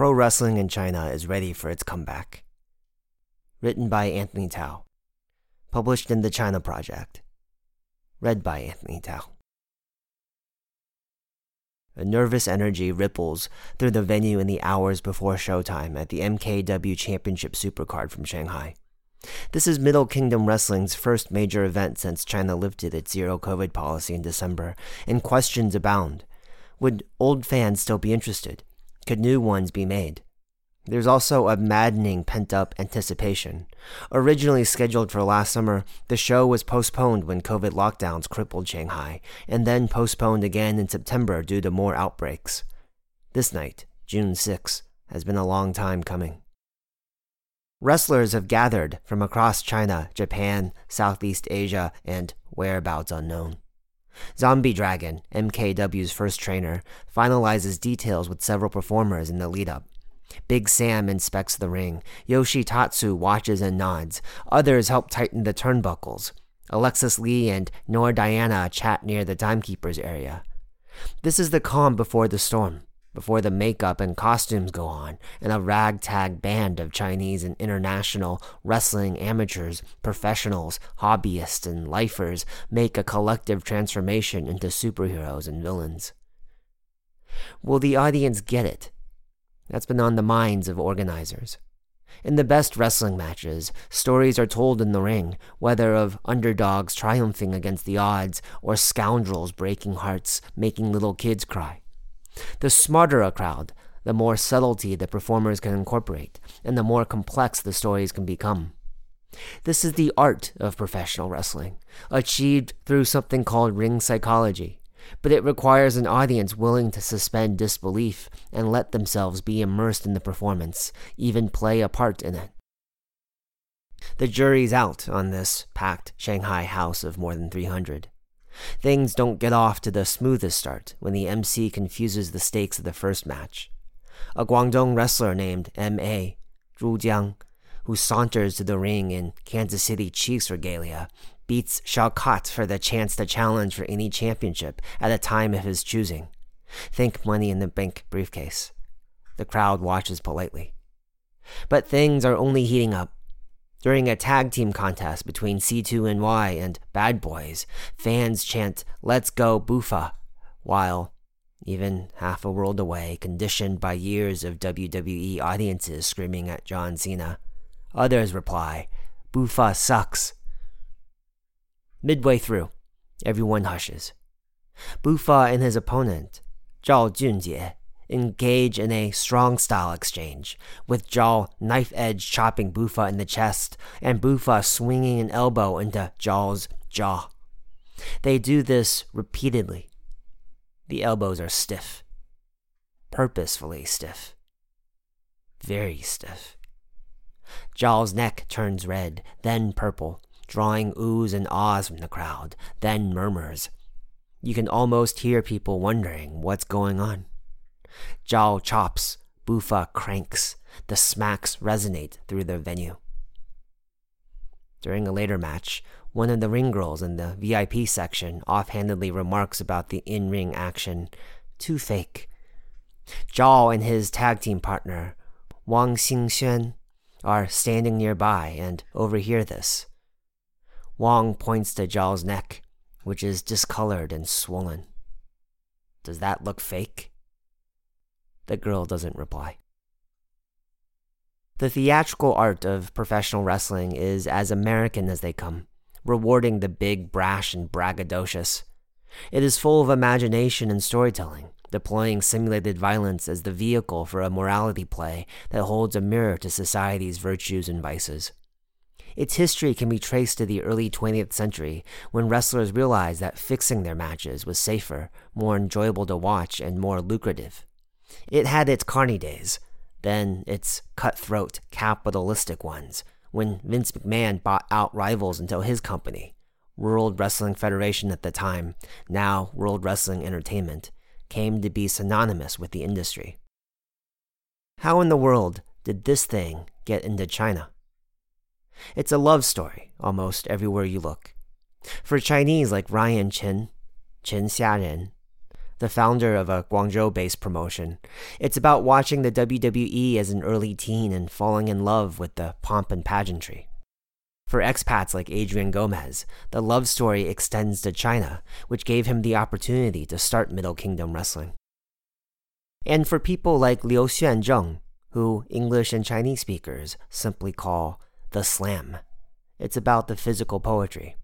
Pro wrestling in China is ready for its comeback. Written by Anthony Tao. Published in the China Project. Read by Anthony Tao. A nervous energy ripples through the venue in the hours before showtime at the MKW Championship Supercard from Shanghai. This is Middle Kingdom Wrestling's first major event since China lifted its zero COVID policy in December, and questions abound. Would old fans still be interested? Could new ones be made? There's also a maddening pent up anticipation. Originally scheduled for last summer, the show was postponed when COVID lockdowns crippled Shanghai, and then postponed again in September due to more outbreaks. This night, June 6, has been a long time coming. Wrestlers have gathered from across China, Japan, Southeast Asia, and whereabouts unknown. Zombie Dragon, MKW's first trainer, finalizes details with several performers in the lead up. Big Sam inspects the ring. Yoshi Tatsu watches and nods. Others help tighten the turnbuckles. Alexis Lee and Noor Diana chat near the timekeeper's area. This is the calm before the storm before the makeup and costumes go on, and a ragtag band of Chinese and international wrestling amateurs, professionals, hobbyists, and lifers make a collective transformation into superheroes and villains. Will the audience get it? That's been on the minds of organizers. In the best wrestling matches, stories are told in the ring, whether of underdogs triumphing against the odds or scoundrels breaking hearts, making little kids cry. The smarter a crowd, the more subtlety the performers can incorporate, and the more complex the stories can become. This is the art of professional wrestling, achieved through something called ring psychology, but it requires an audience willing to suspend disbelief and let themselves be immersed in the performance, even play a part in it. The jury's out on this packed Shanghai house of more than 300. Things don't get off to the smoothest start when the MC confuses the stakes of the first match. A Guangdong wrestler named M.A. Zhu Jiang, who saunters to the ring in Kansas City Chiefs regalia, beats Shao for the chance to challenge for any championship at a time of his choosing. Think money in the bank briefcase. The crowd watches politely. But things are only heating up during a tag team contest between C2NY and Bad Boys, fans chant, Let's go, Buffa, while, even half a world away, conditioned by years of WWE audiences screaming at John Cena, others reply, Buffa sucks. Midway through, everyone hushes. Buffa and his opponent, Zhao Junjie, engage in a strong style exchange, with Zhao knife edge chopping Buffa in the chest and Buffa swinging an elbow into Zhao's jaw. They do this repeatedly. The elbows are stiff, purposefully stiff, very stiff. Zhao's neck turns red, then purple, drawing oohs and ahs from the crowd, then murmurs. You can almost hear people wondering what's going on. Zhao chops, Buffa cranks. The smacks resonate through the venue. During a later match, one of the ring girls in the VIP section offhandedly remarks about the in ring action. Too fake. Zhao and his tag team partner, Wang Xingxuan, are standing nearby and overhear this. Wang points to Zhao's neck, which is discolored and swollen. Does that look fake? The girl doesn't reply. The theatrical art of professional wrestling is as American as they come, rewarding the big, brash, and braggadocious. It is full of imagination and storytelling, deploying simulated violence as the vehicle for a morality play that holds a mirror to society's virtues and vices. Its history can be traced to the early 20th century when wrestlers realized that fixing their matches was safer, more enjoyable to watch, and more lucrative. It had its carny days, then its cutthroat, capitalistic ones, when Vince McMahon bought out rivals until his company, World Wrestling Federation at the time, now World Wrestling Entertainment, came to be synonymous with the industry. How in the world did this thing get into China? It's a love story almost everywhere you look. For Chinese like Ryan Chen, Chen Xiaren, the founder of a Guangzhou based promotion, it's about watching the WWE as an early teen and falling in love with the pomp and pageantry. For expats like Adrian Gomez, the love story extends to China, which gave him the opportunity to start Middle Kingdom Wrestling. And for people like Liu Xuanzheng, who English and Chinese speakers simply call the slam, it's about the physical poetry.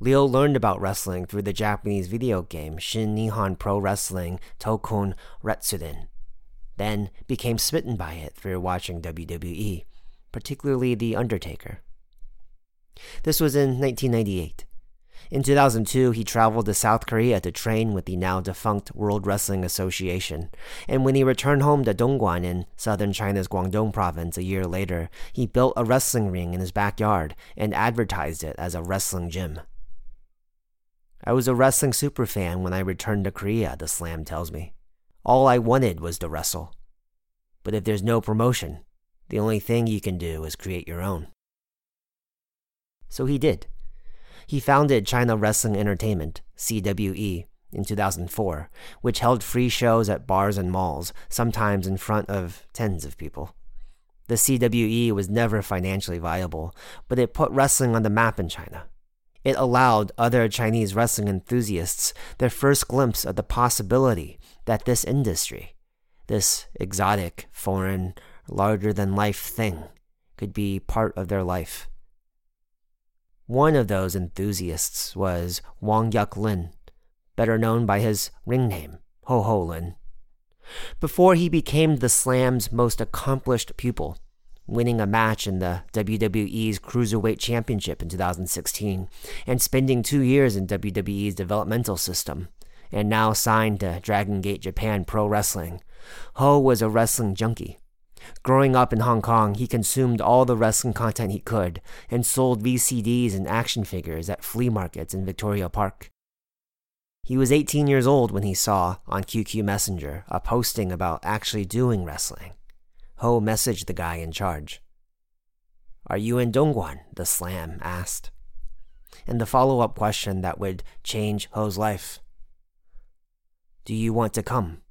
Liu learned about wrestling through the Japanese video game Shin Nihon Pro Wrestling Toukon Retsuden, then became smitten by it through watching WWE, particularly The Undertaker. This was in 1998. In 2002, he traveled to South Korea to train with the now defunct World Wrestling Association, and when he returned home to Dongguan in southern China's Guangdong province a year later, he built a wrestling ring in his backyard and advertised it as a wrestling gym. I was a wrestling superfan when I returned to Korea, the slam tells me. All I wanted was to wrestle. But if there's no promotion, the only thing you can do is create your own. So he did. He founded China Wrestling Entertainment, CWE, in 2004, which held free shows at bars and malls, sometimes in front of tens of people. The CWE was never financially viable, but it put wrestling on the map in China. It allowed other Chinese wrestling enthusiasts their first glimpse of the possibility that this industry, this exotic, foreign, larger than life thing, could be part of their life. One of those enthusiasts was Wang Yuk Lin, better known by his ring name, Ho Ho Lun. Before he became the Slam's most accomplished pupil, winning a match in the WWE's Cruiserweight Championship in 2016, and spending two years in WWE's developmental system, and now signed to Dragon Gate Japan Pro Wrestling, Ho was a wrestling junkie. Growing up in Hong Kong, he consumed all the wrestling content he could and sold VCDs and action figures at flea markets in Victoria Park. He was 18 years old when he saw, on QQ Messenger, a posting about actually doing wrestling. Ho messaged the guy in charge. Are you in Dongguan? the slam asked. And the follow up question that would change Ho's life. Do you want to come?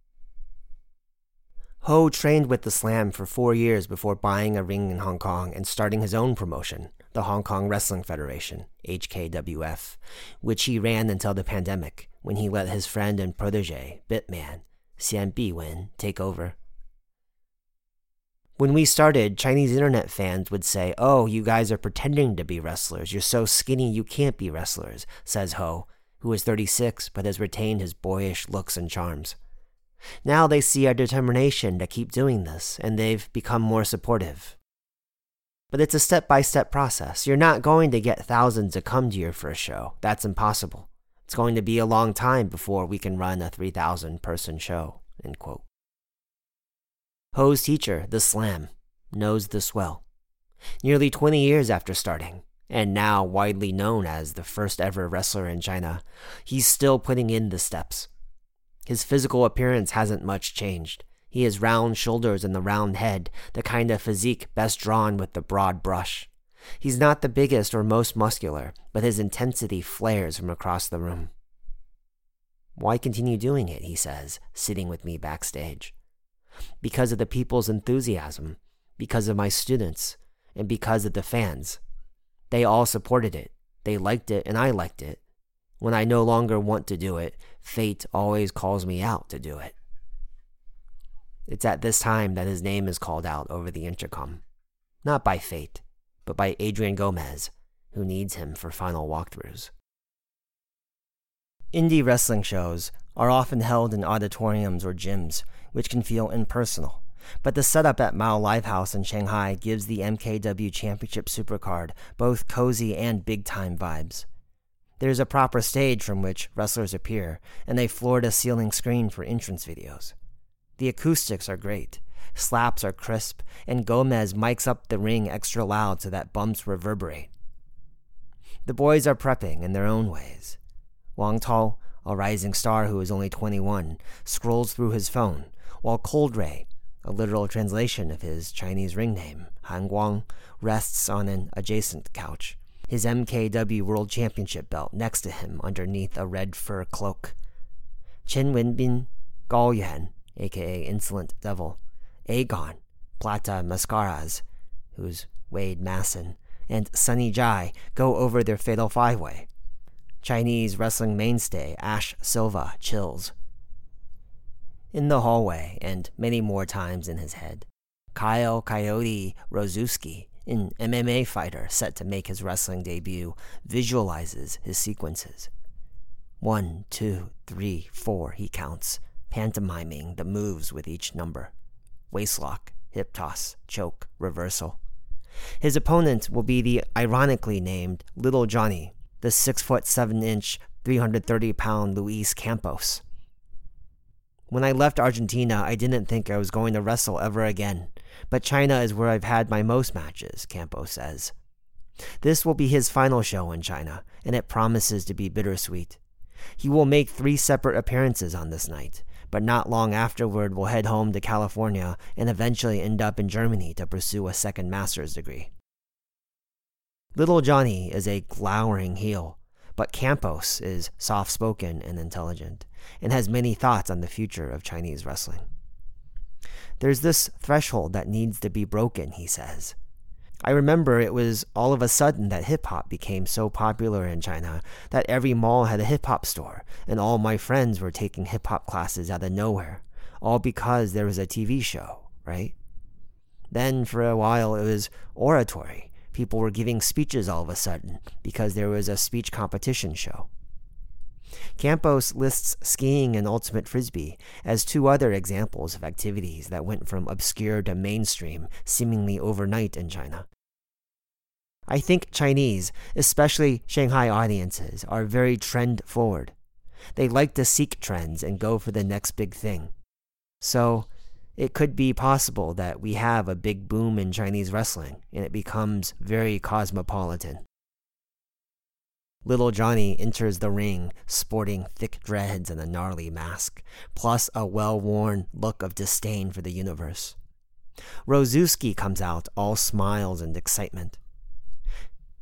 Ho trained with the Slam for four years before buying a ring in Hong Kong and starting his own promotion, the Hong Kong Wrestling Federation, HKWF, which he ran until the pandemic when he let his friend and protege, Bitman, Xian Biwen, take over. When we started, Chinese internet fans would say, Oh, you guys are pretending to be wrestlers. You're so skinny you can't be wrestlers, says Ho, who is 36 but has retained his boyish looks and charms. Now they see our determination to keep doing this, and they've become more supportive. But it's a step by step process. You're not going to get thousands to come to your first show. That's impossible. It's going to be a long time before we can run a 3,000 person show. End quote. Ho's teacher, The Slam, knows this well. Nearly 20 years after starting, and now widely known as the first ever wrestler in China, he's still putting in the steps. His physical appearance hasn't much changed. He has round shoulders and the round head, the kind of physique best drawn with the broad brush. He's not the biggest or most muscular, but his intensity flares from across the room. Why continue doing it, he says, sitting with me backstage. Because of the people's enthusiasm, because of my students, and because of the fans. They all supported it. They liked it, and I liked it. When I no longer want to do it, fate always calls me out to do it. It's at this time that his name is called out over the intercom. Not by fate, but by Adrian Gomez, who needs him for final walkthroughs. Indie wrestling shows are often held in auditoriums or gyms, which can feel impersonal. But the setup at Mao Livehouse in Shanghai gives the MKW Championship Supercard both cozy and big time vibes. There's a proper stage from which wrestlers appear, and a floor to ceiling screen for entrance videos. The acoustics are great. slaps are crisp, and Gomez mics up the ring extra loud so that bumps reverberate. The boys are prepping in their own ways. Wang Tao, a rising star who is only 21, scrolls through his phone, while Cold Ray, a literal translation of his Chinese ring name, Han Guang, rests on an adjacent couch, his MKW World Championship belt next to him underneath a red fur cloak. Chen Wenbin, Gao Yuan, aka Insolent Devil, Aegon, Plata Mascaras, who's Wade Masson, and Sunny Jai go over their fatal five way. Chinese wrestling mainstay Ash Silva chills. In the hallway, and many more times in his head, Kyle Coyote Rozewski, an MMA fighter set to make his wrestling debut, visualizes his sequences. One, two, three, four, he counts, pantomiming the moves with each number waistlock, hip toss, choke, reversal. His opponent will be the ironically named Little Johnny, the 6 foot 7 inch, 330 pound Luis Campos. When I left Argentina, I didn't think I was going to wrestle ever again, but China is where I've had my most matches, Campos says. This will be his final show in China, and it promises to be bittersweet. He will make three separate appearances on this night, but not long afterward will head home to California and eventually end up in Germany to pursue a second master's degree. Little Johnny is a glowering heel, but Campos is soft spoken and intelligent, and has many thoughts on the future of Chinese wrestling. There's this threshold that needs to be broken, he says. I remember it was all of a sudden that hip hop became so popular in China that every mall had a hip hop store, and all my friends were taking hip hop classes out of nowhere, all because there was a TV show, right? Then for a while it was oratory. People were giving speeches all of a sudden because there was a speech competition show. Campos lists skiing and ultimate frisbee as two other examples of activities that went from obscure to mainstream seemingly overnight in China. I think Chinese, especially Shanghai audiences, are very trend forward. They like to seek trends and go for the next big thing. So, it could be possible that we have a big boom in Chinese wrestling and it becomes very cosmopolitan. Little Johnny enters the ring sporting thick dreads and a gnarly mask, plus a well worn look of disdain for the universe. Rozewski comes out all smiles and excitement.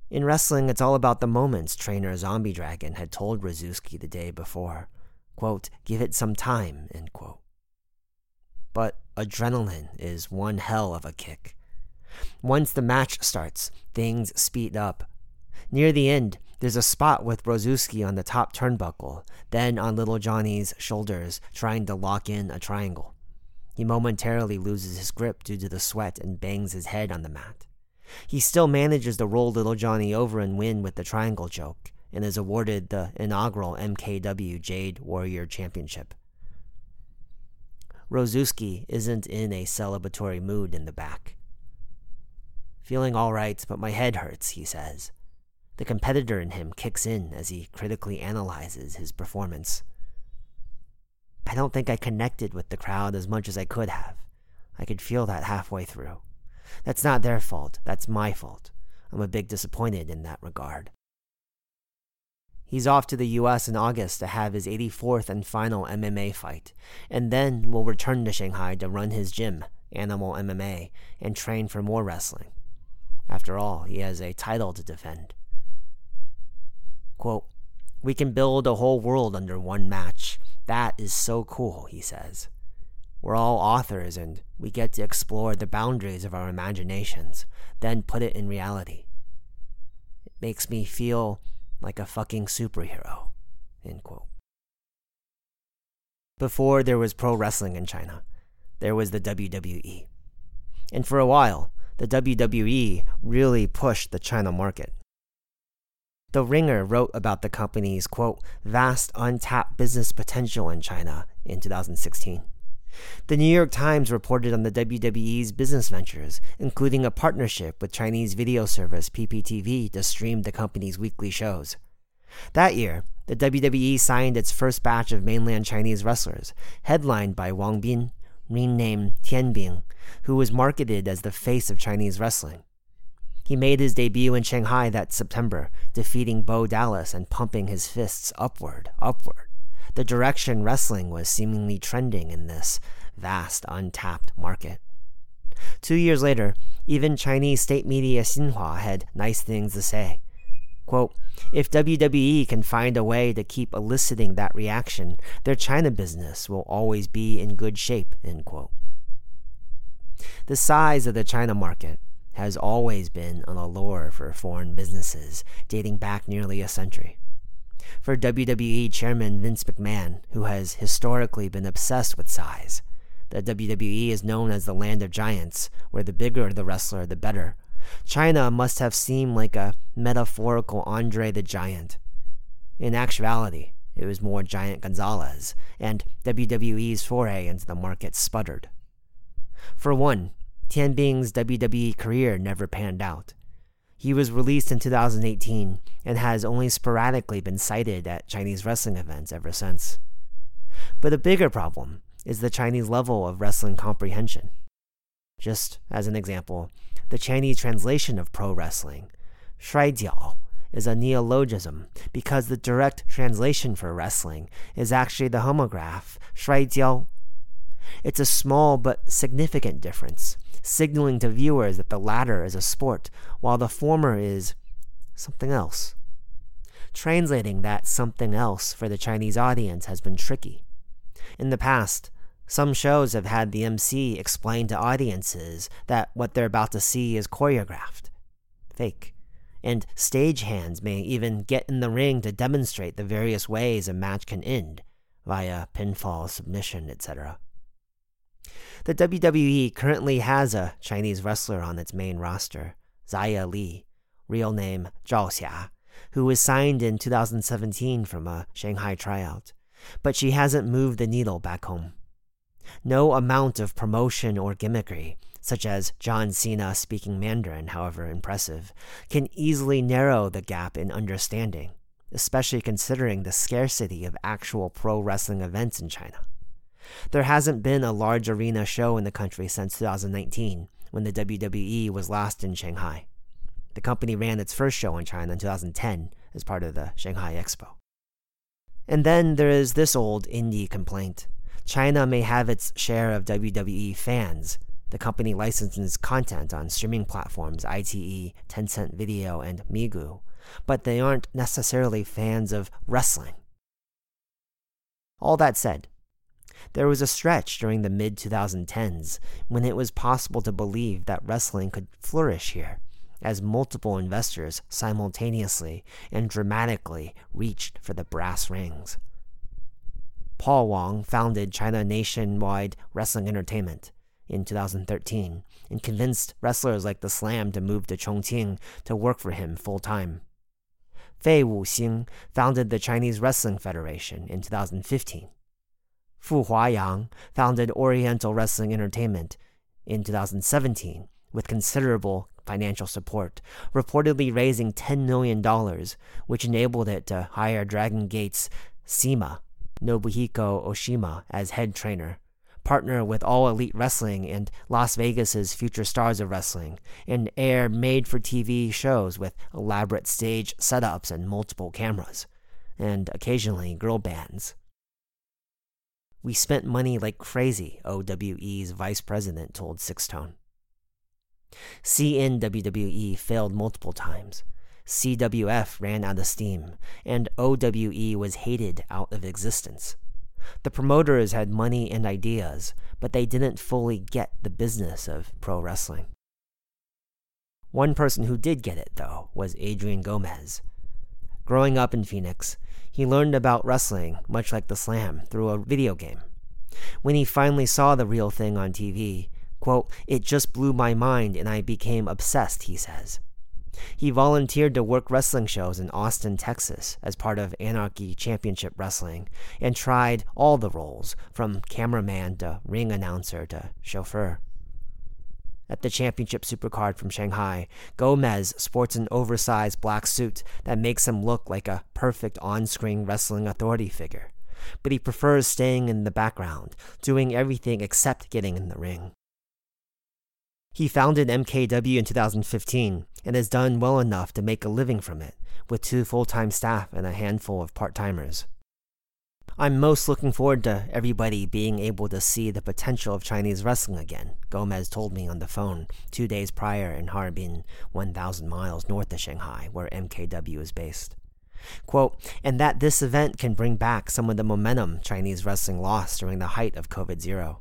In wrestling, it's all about the moments, trainer Zombie Dragon had told Rozewski the day before. Quote, give it some time, end quote. But adrenaline is one hell of a kick. Once the match starts, things speed up. Near the end, there's a spot with Rozewski on the top turnbuckle, then on Little Johnny's shoulders, trying to lock in a triangle. He momentarily loses his grip due to the sweat and bangs his head on the mat. He still manages to roll Little Johnny over and win with the triangle choke, and is awarded the inaugural MKW Jade Warrior Championship. Rozewski isn't in a celebratory mood in the back. Feeling all right, but my head hurts, he says. The competitor in him kicks in as he critically analyzes his performance. I don't think I connected with the crowd as much as I could have. I could feel that halfway through. That's not their fault, that's my fault. I'm a bit disappointed in that regard. He's off to the US in August to have his 84th and final MMA fight, and then will return to Shanghai to run his gym, Animal MMA, and train for more wrestling. After all, he has a title to defend. Quote, We can build a whole world under one match. That is so cool, he says. We're all authors and we get to explore the boundaries of our imaginations, then put it in reality. It makes me feel like a fucking superhero. End quote. Before there was pro wrestling in China, there was the WWE. And for a while, the WWE really pushed the China market. The Ringer wrote about the company's, quote, vast untapped business potential in China in 2016. The New York Times reported on the WWE's business ventures, including a partnership with Chinese video service PPTV to stream the company's weekly shows. That year, the WWE signed its first batch of mainland Chinese wrestlers, headlined by Wang Bin, renamed Tianbing, who was marketed as the face of Chinese wrestling. He made his debut in Shanghai that September, defeating Bo Dallas and pumping his fists upward, upward. The direction wrestling was seemingly trending in this vast, untapped market. Two years later, even Chinese state media Xinhua had nice things to say. Quote, if WWE can find a way to keep eliciting that reaction, their China business will always be in good shape, end quote. The size of the China market has always been an allure for foreign businesses, dating back nearly a century. For WWE chairman Vince McMahon, who has historically been obsessed with size, the WWE is known as the land of giants, where the bigger the wrestler, the better. China must have seemed like a metaphorical Andre the Giant. In actuality, it was more Giant Gonzalez, and WWE's foray into the market sputtered. For one, Tianbing's WWE career never panned out. He was released in 2018 and has only sporadically been sighted at Chinese wrestling events ever since. But a bigger problem is the Chinese level of wrestling comprehension. Just as an example, the Chinese translation of pro wrestling, shuaijiao, is a neologism because the direct translation for wrestling is actually the homograph shuaijiao. It's a small but significant difference, signaling to viewers that the latter is a sport while the former is something else. Translating that something else for the Chinese audience has been tricky. In the past, some shows have had the MC explain to audiences that what they're about to see is choreographed, fake, and stagehands may even get in the ring to demonstrate the various ways a match can end via pinfall, submission, etc. The WWE currently has a Chinese wrestler on its main roster, Xia Li, real name Zhao Xia, who was signed in 2017 from a Shanghai tryout, but she hasn't moved the needle back home. No amount of promotion or gimmickry, such as John Cena speaking Mandarin, however impressive, can easily narrow the gap in understanding, especially considering the scarcity of actual pro wrestling events in China. There hasn't been a large arena show in the country since 2019, when the WWE was last in Shanghai. The company ran its first show in China in 2010 as part of the Shanghai Expo. And then there is this old indie complaint China may have its share of WWE fans. The company licenses content on streaming platforms iQIYI, Tencent Video, and Migu, but they aren't necessarily fans of wrestling. All that said, there was a stretch during the mid 2010s when it was possible to believe that wrestling could flourish here, as multiple investors simultaneously and dramatically reached for the brass rings. Paul Wong founded China Nationwide Wrestling Entertainment in 2013 and convinced wrestlers like The Slam to move to Chongqing to work for him full time. Fei Wuxing founded the Chinese Wrestling Federation in 2015. Fu Huayang founded Oriental Wrestling Entertainment in 2017 with considerable financial support, reportedly raising $10 million, which enabled it to hire Dragon Gate's CIMA Nobuhiko Oshima as head trainer, partner with All Elite Wrestling and Las Vegas's Future Stars of Wrestling, and air made for TV shows with elaborate stage setups and multiple cameras, and occasionally girl bands. We spent money like crazy, OWE's vice president told Sixth Tone. CNWWE failed multiple times CWF ran out of steam, and OWE was hated out of existence. The promoters had money and ideas, but they didn't fully get the business of pro wrestling. One person who did get it, though, was Adrian Gomez. Growing up in Phoenix, he learned about wrestling, much like the slam, through a video game. When he finally saw the real thing on TV, quote, it just blew my mind and I became obsessed, he says. He volunteered to work wrestling shows in Austin, Texas, as part of Anarchy Championship Wrestling, and tried all the roles, from cameraman to ring announcer to chauffeur. At the championship supercard from Shanghai, Gomez sports an oversized black suit that makes him look like a perfect on screen wrestling authority figure. but he prefers staying in the background, doing everything except getting in the ring. He founded MKW in 2015 and has done well enough to make a living from it, with two full time staff and a handful of part timers. I'm most looking forward to everybody being able to see the potential of Chinese wrestling again, Gomez told me on the phone two days prior in Harbin, 1,000 miles north of Shanghai, where MKW is based. Quote, and that this event can bring back some of the momentum Chinese wrestling lost during the height of COVID 0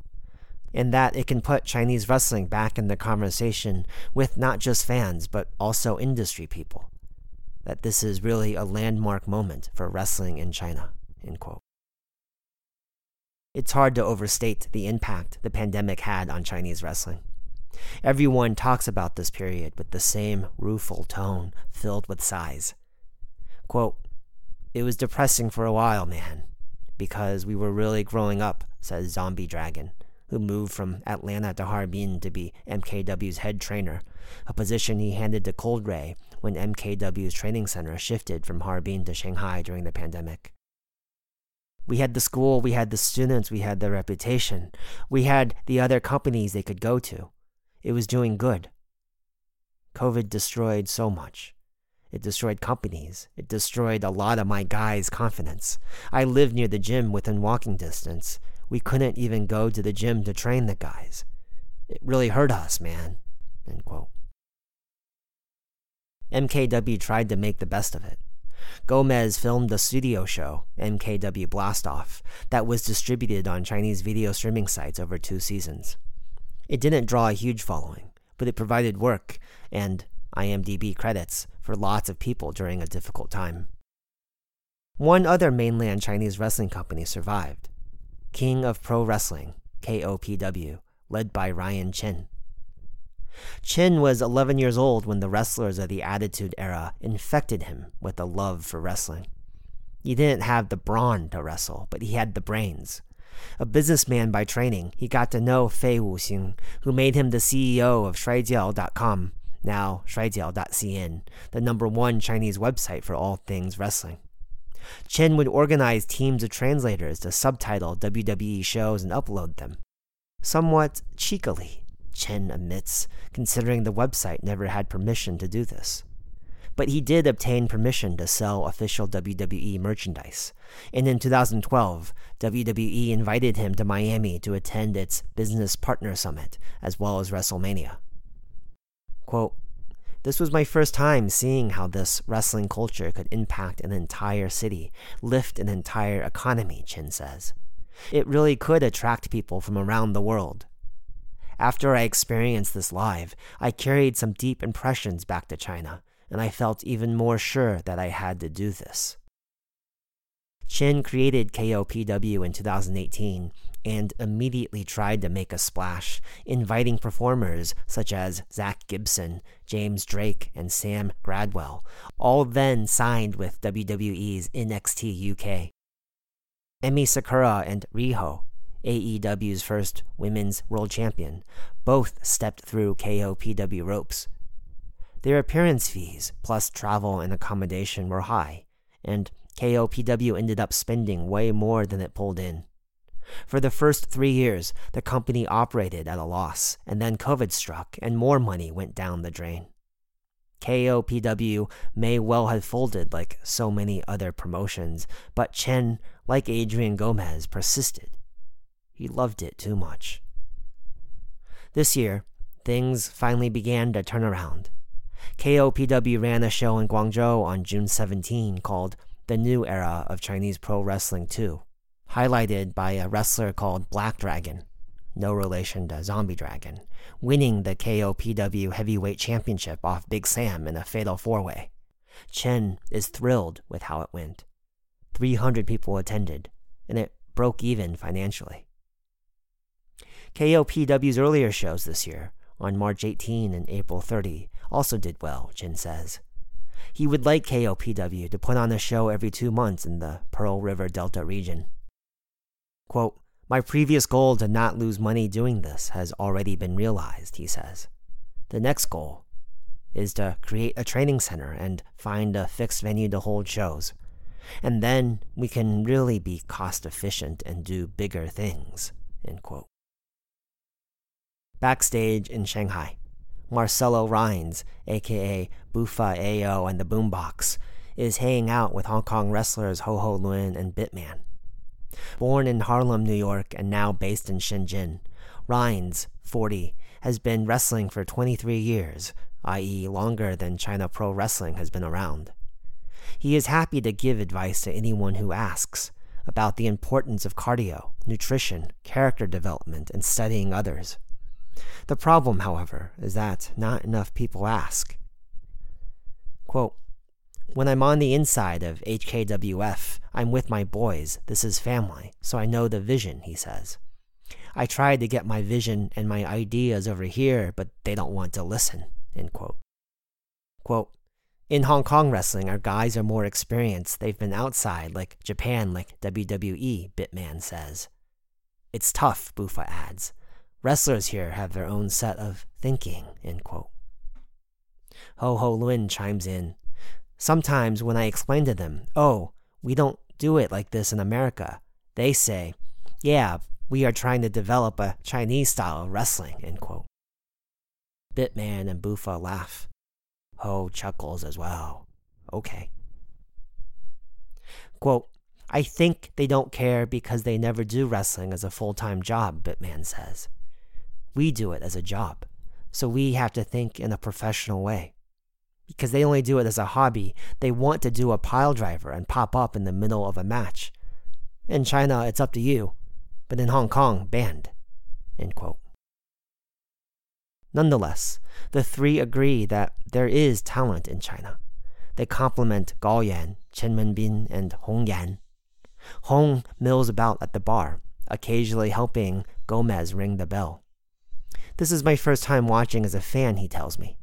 and that it can put Chinese wrestling back in the conversation with not just fans, but also industry people. That this is really a landmark moment for wrestling in China. End quote. It's hard to overstate the impact the pandemic had on Chinese wrestling. Everyone talks about this period with the same rueful tone filled with sighs. Quote, It was depressing for a while, man, because we were really growing up, says Zombie Dragon, who moved from Atlanta to Harbin to be MKW's head trainer, a position he handed to Cold Ray when MKW's training center shifted from Harbin to Shanghai during the pandemic. We had the school, we had the students, we had the reputation, we had the other companies they could go to. It was doing good. COVID destroyed so much. It destroyed companies. It destroyed a lot of my guys' confidence. I lived near the gym within walking distance. We couldn't even go to the gym to train the guys. It really hurt us, man. MKW tried to make the best of it. Gomez filmed a studio show, MKW Blastoff, that was distributed on Chinese video streaming sites over two seasons. It didn't draw a huge following, but it provided work and IMDb credits for lots of people during a difficult time. One other mainland Chinese wrestling company survived King of Pro Wrestling, KOPW, led by Ryan Chin. Chin was 11 years old when the wrestlers of the Attitude Era infected him with a love for wrestling. He didn't have the brawn to wrestle, but he had the brains. A businessman by training, he got to know Fei Wuxing, who made him the CEO of Shuijiao.com, now Shuijiao.cn, the number one Chinese website for all things wrestling. Chen would organize teams of translators to subtitle WWE shows and upload them. Somewhat cheekily, Chen admits, considering the website never had permission to do this. But he did obtain permission to sell official WWE merchandise, and in 2012, WWE invited him to Miami to attend its Business Partner Summit, as well as WrestleMania. Quote, this was my first time seeing how this wrestling culture could impact an entire city, lift an entire economy, Chin says. It really could attract people from around the world. After I experienced this live, I carried some deep impressions back to China, and I felt even more sure that I had to do this. Chin created KOPW in 2018 and immediately tried to make a splash, inviting performers such as Zach Gibson, James Drake, and Sam Gradwell, all then signed with WWE's NXT UK. Emi Sakura and Riho AEW's first women's world champion, both stepped through KOPW ropes. Their appearance fees, plus travel and accommodation, were high, and KOPW ended up spending way more than it pulled in. For the first three years, the company operated at a loss, and then COVID struck and more money went down the drain. KOPW may well have folded like so many other promotions, but Chen, like Adrian Gomez, persisted he loved it too much. This year, things finally began to turn around. KOPW ran a show in Guangzhou on June 17 called The New Era of Chinese Pro Wrestling 2, highlighted by a wrestler called Black Dragon, no relation to Zombie Dragon, winning the KOPW Heavyweight Championship off Big Sam in a fatal four way. Chen is thrilled with how it went. 300 people attended, and it broke even financially. KOPW's earlier shows this year, on March 18 and April 30, also did well, Chin says. He would like KOPW to put on a show every two months in the Pearl River Delta region. Quote, My previous goal to not lose money doing this has already been realized, he says. The next goal is to create a training center and find a fixed venue to hold shows. and then we can really be cost efficient and do bigger things. Backstage in Shanghai, Marcelo Rhines, aka Bufa Ao and the Boombox, is hanging out with Hong Kong wrestlers Ho Ho Lun and Bitman. Born in Harlem, New York, and now based in Shenzhen, Rhines, 40, has been wrestling for 23 years, i.e., longer than China Pro Wrestling has been around. He is happy to give advice to anyone who asks about the importance of cardio, nutrition, character development, and studying others. The problem, however, is that not enough people ask. Quote, when I'm on the inside of HKWF, I'm with my boys. This is family, so I know the vision, he says. I tried to get my vision and my ideas over here, but they don't want to listen. Quote. Quote, in Hong Kong wrestling, our guys are more experienced. They've been outside, like Japan, like WWE, Bitman says. It's tough, Bufa adds. Wrestlers here have their own set of thinking, end quote. Ho Ho Lun chimes in. Sometimes when I explain to them, oh, we don't do it like this in America, they say, yeah, we are trying to develop a Chinese style of wrestling, end quote. Bitman and Bufa laugh. Ho chuckles as well. Okay. Quote, I think they don't care because they never do wrestling as a full time job, Bitman says. We do it as a job, so we have to think in a professional way. Because they only do it as a hobby, they want to do a pile driver and pop up in the middle of a match. In China, it's up to you, but in Hong Kong, banned. Nonetheless, the three agree that there is talent in China. They compliment Gao Yan, Chen Wenbin, and Hong Yan. Hong mills about at the bar, occasionally helping Gomez ring the bell. This is my first time watching as a fan, he tells me.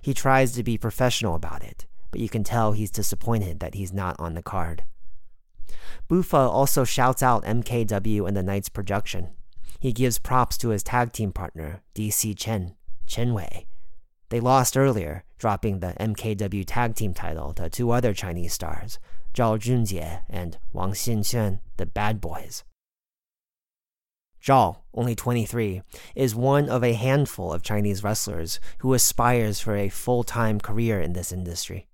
He tries to be professional about it, but you can tell he's disappointed that he's not on the card. Bufa also shouts out MKW and the Knights production. He gives props to his tag team partner, DC Chen, Chen Wei. They lost earlier, dropping the MKW tag team title to two other Chinese stars, Zhao Junjie and Wang Xinxuan, the Bad Boys. Zhao, only 23, is one of a handful of Chinese wrestlers who aspires for a full time career in this industry.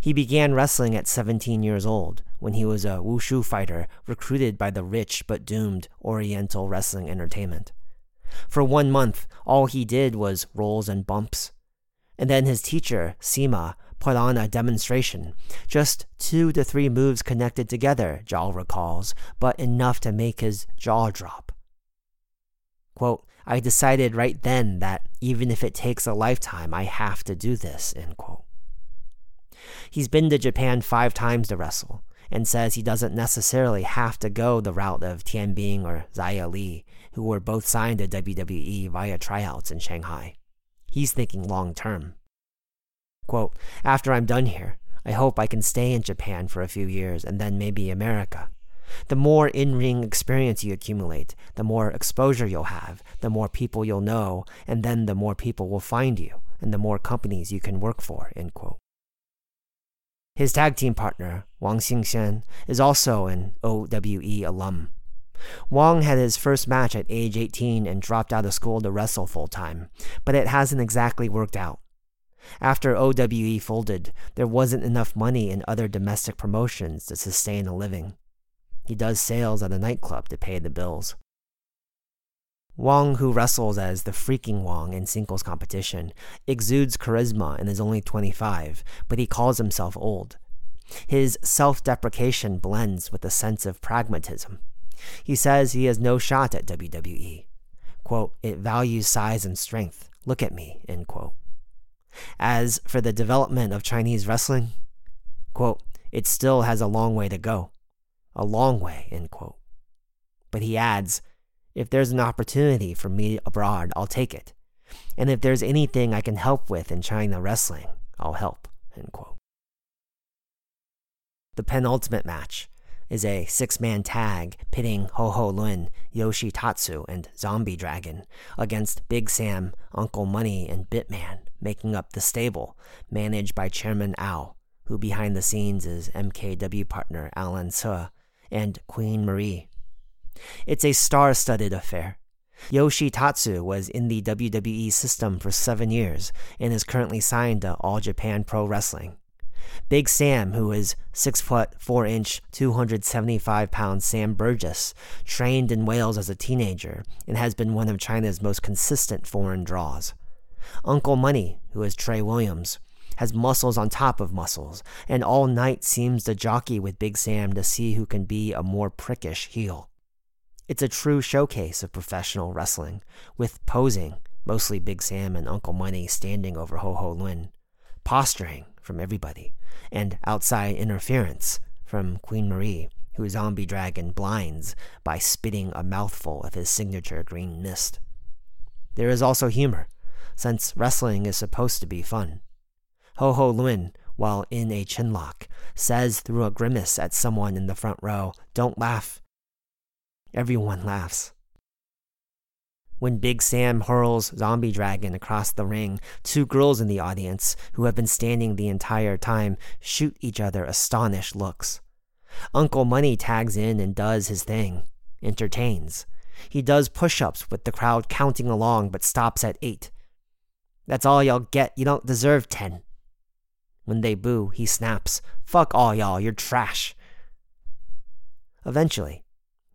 He began wrestling at 17 years old when he was a wushu fighter recruited by the rich but doomed Oriental Wrestling Entertainment. For one month, all he did was rolls and bumps. And then his teacher, CIMA, put on a demonstration. Just two to three moves connected together, Zhao recalls, but enough to make his jaw drop. Quote, I decided right then that even if it takes a lifetime, I have to do this, end quote. He's been to Japan five times to wrestle and says he doesn't necessarily have to go the route of Tian Bing or Xia Li, who were both signed to WWE via tryouts in Shanghai. He's thinking long term. Quote, After I'm done here, I hope I can stay in Japan for a few years and then maybe America. The more in ring experience you accumulate, the more exposure you'll have, the more people you'll know, and then the more people will find you, and the more companies you can work for. End quote. His tag team partner, Wang Xingxian, is also an OWE alum. Wang had his first match at age 18 and dropped out of school to wrestle full time, but it hasn't exactly worked out. After OWE folded, there wasn't enough money in other domestic promotions to sustain a living. He does sales at a nightclub to pay the bills. Wong, who wrestles as the freaking Wong in singles competition, exudes charisma and is only 25, but he calls himself old. His self deprecation blends with a sense of pragmatism. He says he has no shot at WWE. Quote, it values size and strength. Look at me, end quote. As for the development of Chinese wrestling, quote, it still has a long way to go. A long way, end quote. But he adds, if there's an opportunity for me abroad, I'll take it. And if there's anything I can help with in China wrestling, I'll help. End quote. The penultimate match is a six man tag pitting Ho Ho Lun, Yoshi Tatsu, and Zombie Dragon against Big Sam, Uncle Money, and Bitman, making up the stable, managed by Chairman Ao, who behind the scenes is MKW partner Alan Tse, and Queen Marie. It's a star studded affair. Yoshi Tatsu was in the WWE system for seven years and is currently signed to All Japan Pro Wrestling. Big Sam, who is 6 foot 4 inch, 275 pound Sam Burgess, trained in Wales as a teenager and has been one of China's most consistent foreign draws. Uncle Money, who is Trey Williams, has muscles on top of muscles, and all night seems to jockey with Big Sam to see who can be a more prickish heel. It's a true showcase of professional wrestling, with posing, mostly Big Sam and Uncle Money standing over Ho Ho Lun, posturing from everybody, and outside interference from Queen Marie, who Zombie Dragon blinds by spitting a mouthful of his signature green mist. There is also humor, since wrestling is supposed to be fun. Ho Ho Lun, while in a chinlock, says through a grimace at someone in the front row, Don't laugh. Everyone laughs. When Big Sam hurls Zombie Dragon across the ring, two girls in the audience, who have been standing the entire time, shoot each other astonished looks. Uncle Money tags in and does his thing, entertains. He does push ups with the crowd counting along but stops at eight. That's all y'all get. You don't deserve ten. When they boo, he snaps, Fuck all y'all, you're trash. Eventually,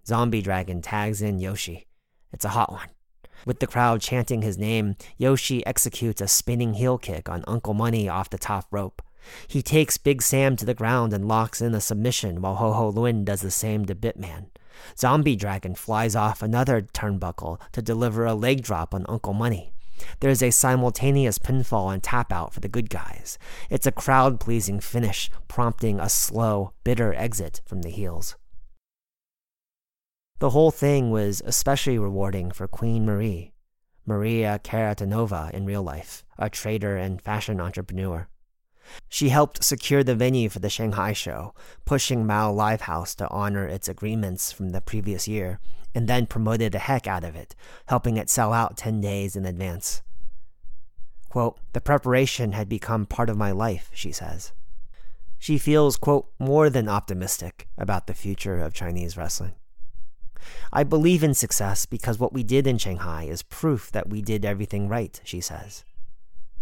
Zombie Dragon tags in Yoshi. It's a hot one. With the crowd chanting his name, Yoshi executes a spinning heel kick on Uncle Money off the top rope. He takes Big Sam to the ground and locks in a submission while Ho Ho Lun does the same to Bitman. Zombie Dragon flies off another turnbuckle to deliver a leg drop on Uncle Money. There's a simultaneous pinfall and tap out for the good guys. It's a crowd pleasing finish, prompting a slow, bitter exit from the heels. The whole thing was especially rewarding for Queen Marie, Maria Kharitonova in real life, a trader and fashion entrepreneur. She helped secure the venue for the Shanghai show, pushing Mao Livehouse to honor its agreements from the previous year, and then promoted the heck out of it, helping it sell out 10 days in advance. Quote, the preparation had become part of my life, she says. She feels, quote, more than optimistic about the future of Chinese wrestling. I believe in success because what we did in Shanghai is proof that we did everything right, she says.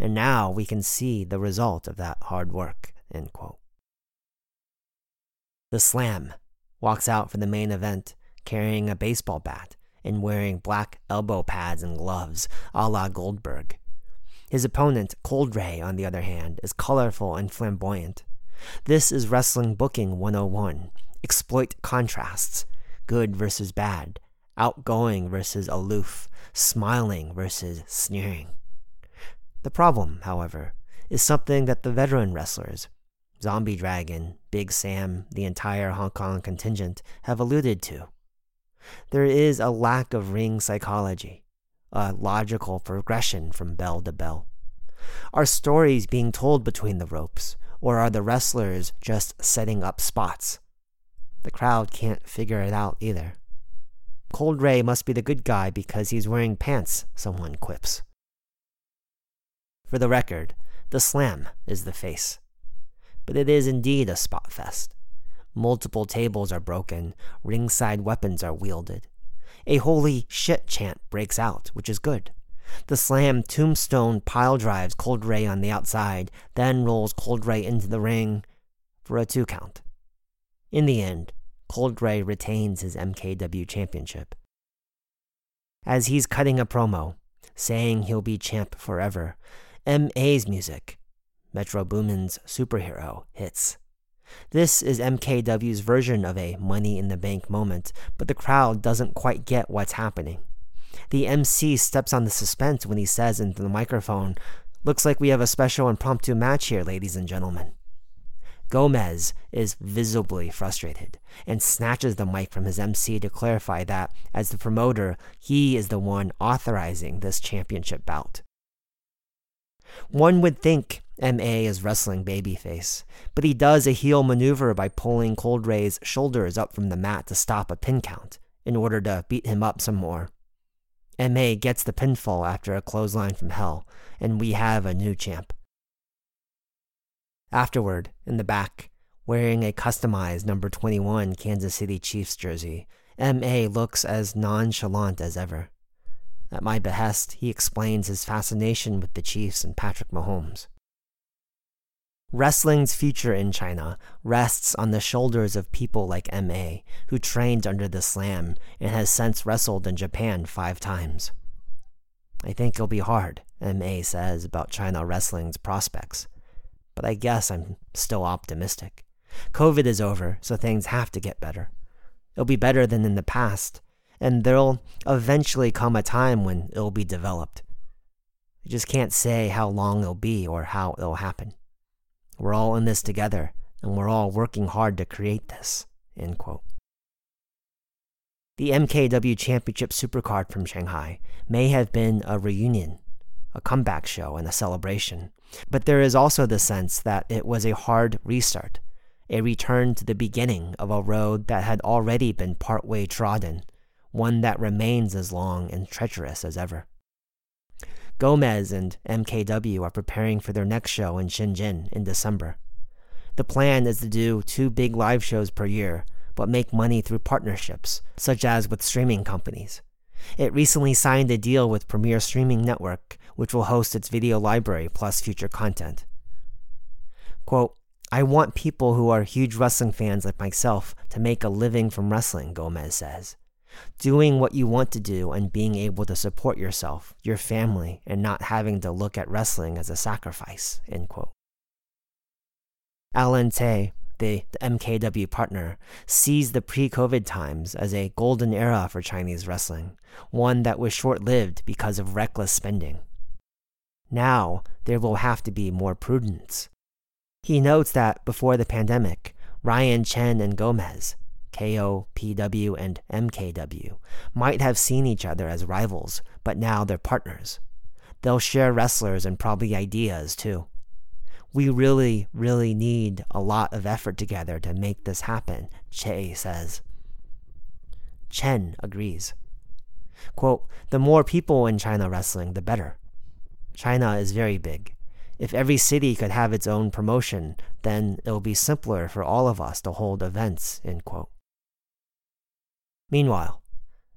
And now we can see the result of that hard work. The Slam walks out for the main event carrying a baseball bat and wearing black elbow pads and gloves, a la Goldberg. His opponent, Cold Ray, on the other hand, is colorful and flamboyant. This is Wrestling Booking 101. Exploit contrasts good versus bad, outgoing versus aloof, smiling versus sneering. The problem, however, is something that the veteran wrestlers, Zombie Dragon, Big Sam, the entire Hong Kong contingent, have alluded to. There is a lack of ring psychology, a logical progression from bell to bell. Are stories being told between the ropes, or are the wrestlers just setting up spots? The crowd can't figure it out either. Cold Ray must be the good guy because he's wearing pants, someone quips. For the record, the slam is the face. But it is indeed a spot fest. Multiple tables are broken, ringside weapons are wielded. A holy shit chant breaks out, which is good. The slam tombstone pile drives Cold Ray on the outside, then rolls Cold Ray into the ring for a two count. In the end, Cold Ray retains his MKW championship. As he's cutting a promo, saying he'll be champ forever, MA's music, Metro Boomin's superhero, hits. This is MKW's version of a money in the bank moment, but the crowd doesn't quite get what's happening. The MC steps on the suspense when he says into the microphone, Looks like we have a special impromptu match here, ladies and gentlemen. Gomez is visibly frustrated and snatches the mic from his MC to clarify that, as the promoter, he is the one authorizing this championship bout. One would think MA is wrestling babyface, but he does a heel maneuver by pulling Cold Ray's shoulders up from the mat to stop a pin count in order to beat him up some more. MA gets the pinfall after a clothesline from hell, and we have a new champ. Afterward, in the back, wearing a customized number 21 Kansas City Chiefs jersey, M.A. looks as nonchalant as ever. At my behest, he explains his fascination with the Chiefs and Patrick Mahomes. Wrestling's future in China rests on the shoulders of people like M.A., who trained under the slam and has since wrestled in Japan five times. I think it'll be hard, M.A. says about China wrestling's prospects, but I guess I'm still optimistic. COVID is over, so things have to get better. It'll be better than in the past, and there'll eventually come a time when it'll be developed. I just can't say how long it'll be or how it'll happen. We're all in this together, and we're all working hard to create this. End quote. The MKW Championship Supercard from Shanghai may have been a reunion, a comeback show, and a celebration, but there is also the sense that it was a hard restart a return to the beginning of a road that had already been partway trodden, one that remains as long and treacherous as ever. Gomez and MKW are preparing for their next show in Shenzhen in December. The plan is to do two big live shows per year, but make money through partnerships, such as with streaming companies. It recently signed a deal with Premier Streaming Network, which will host its video library plus future content. Quote, I want people who are huge wrestling fans like myself to make a living from wrestling, Gomez says. Doing what you want to do and being able to support yourself, your family, and not having to look at wrestling as a sacrifice. End quote. Alan Tay, the, the MKW partner, sees the pre COVID times as a golden era for Chinese wrestling, one that was short lived because of reckless spending. Now, there will have to be more prudence, he notes that before the pandemic, Ryan Chen and Gomez, KO, PW, and MKW, might have seen each other as rivals, but now they're partners. They'll share wrestlers and probably ideas too. We really, really need a lot of effort together to make this happen, Che says. Chen agrees. Quote, the more people in China wrestling, the better. China is very big. If every city could have its own promotion, then it will be simpler for all of us to hold events. Meanwhile,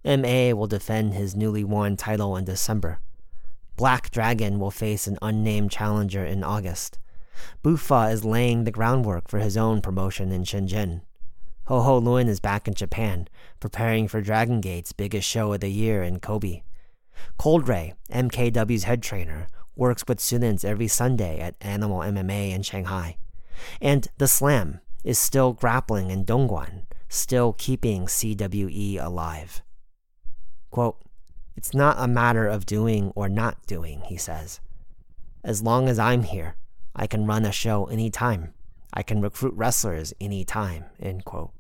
MA will defend his newly won title in December. Black Dragon will face an unnamed challenger in August. Bufa is laying the groundwork for his own promotion in Shenzhen. Ho Ho Lun is back in Japan, preparing for Dragon Gate's biggest show of the year in Kobe. Cold Ray, MKW's head trainer, works with students every Sunday at Animal MMA in Shanghai. And the Slam is still grappling in Dongguan, still keeping CWE alive. Quote, It's not a matter of doing or not doing, he says. As long as I'm here, I can run a show anytime. I can recruit wrestlers anytime, end quote.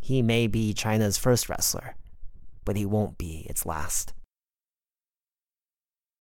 He may be China's first wrestler, but he won't be its last.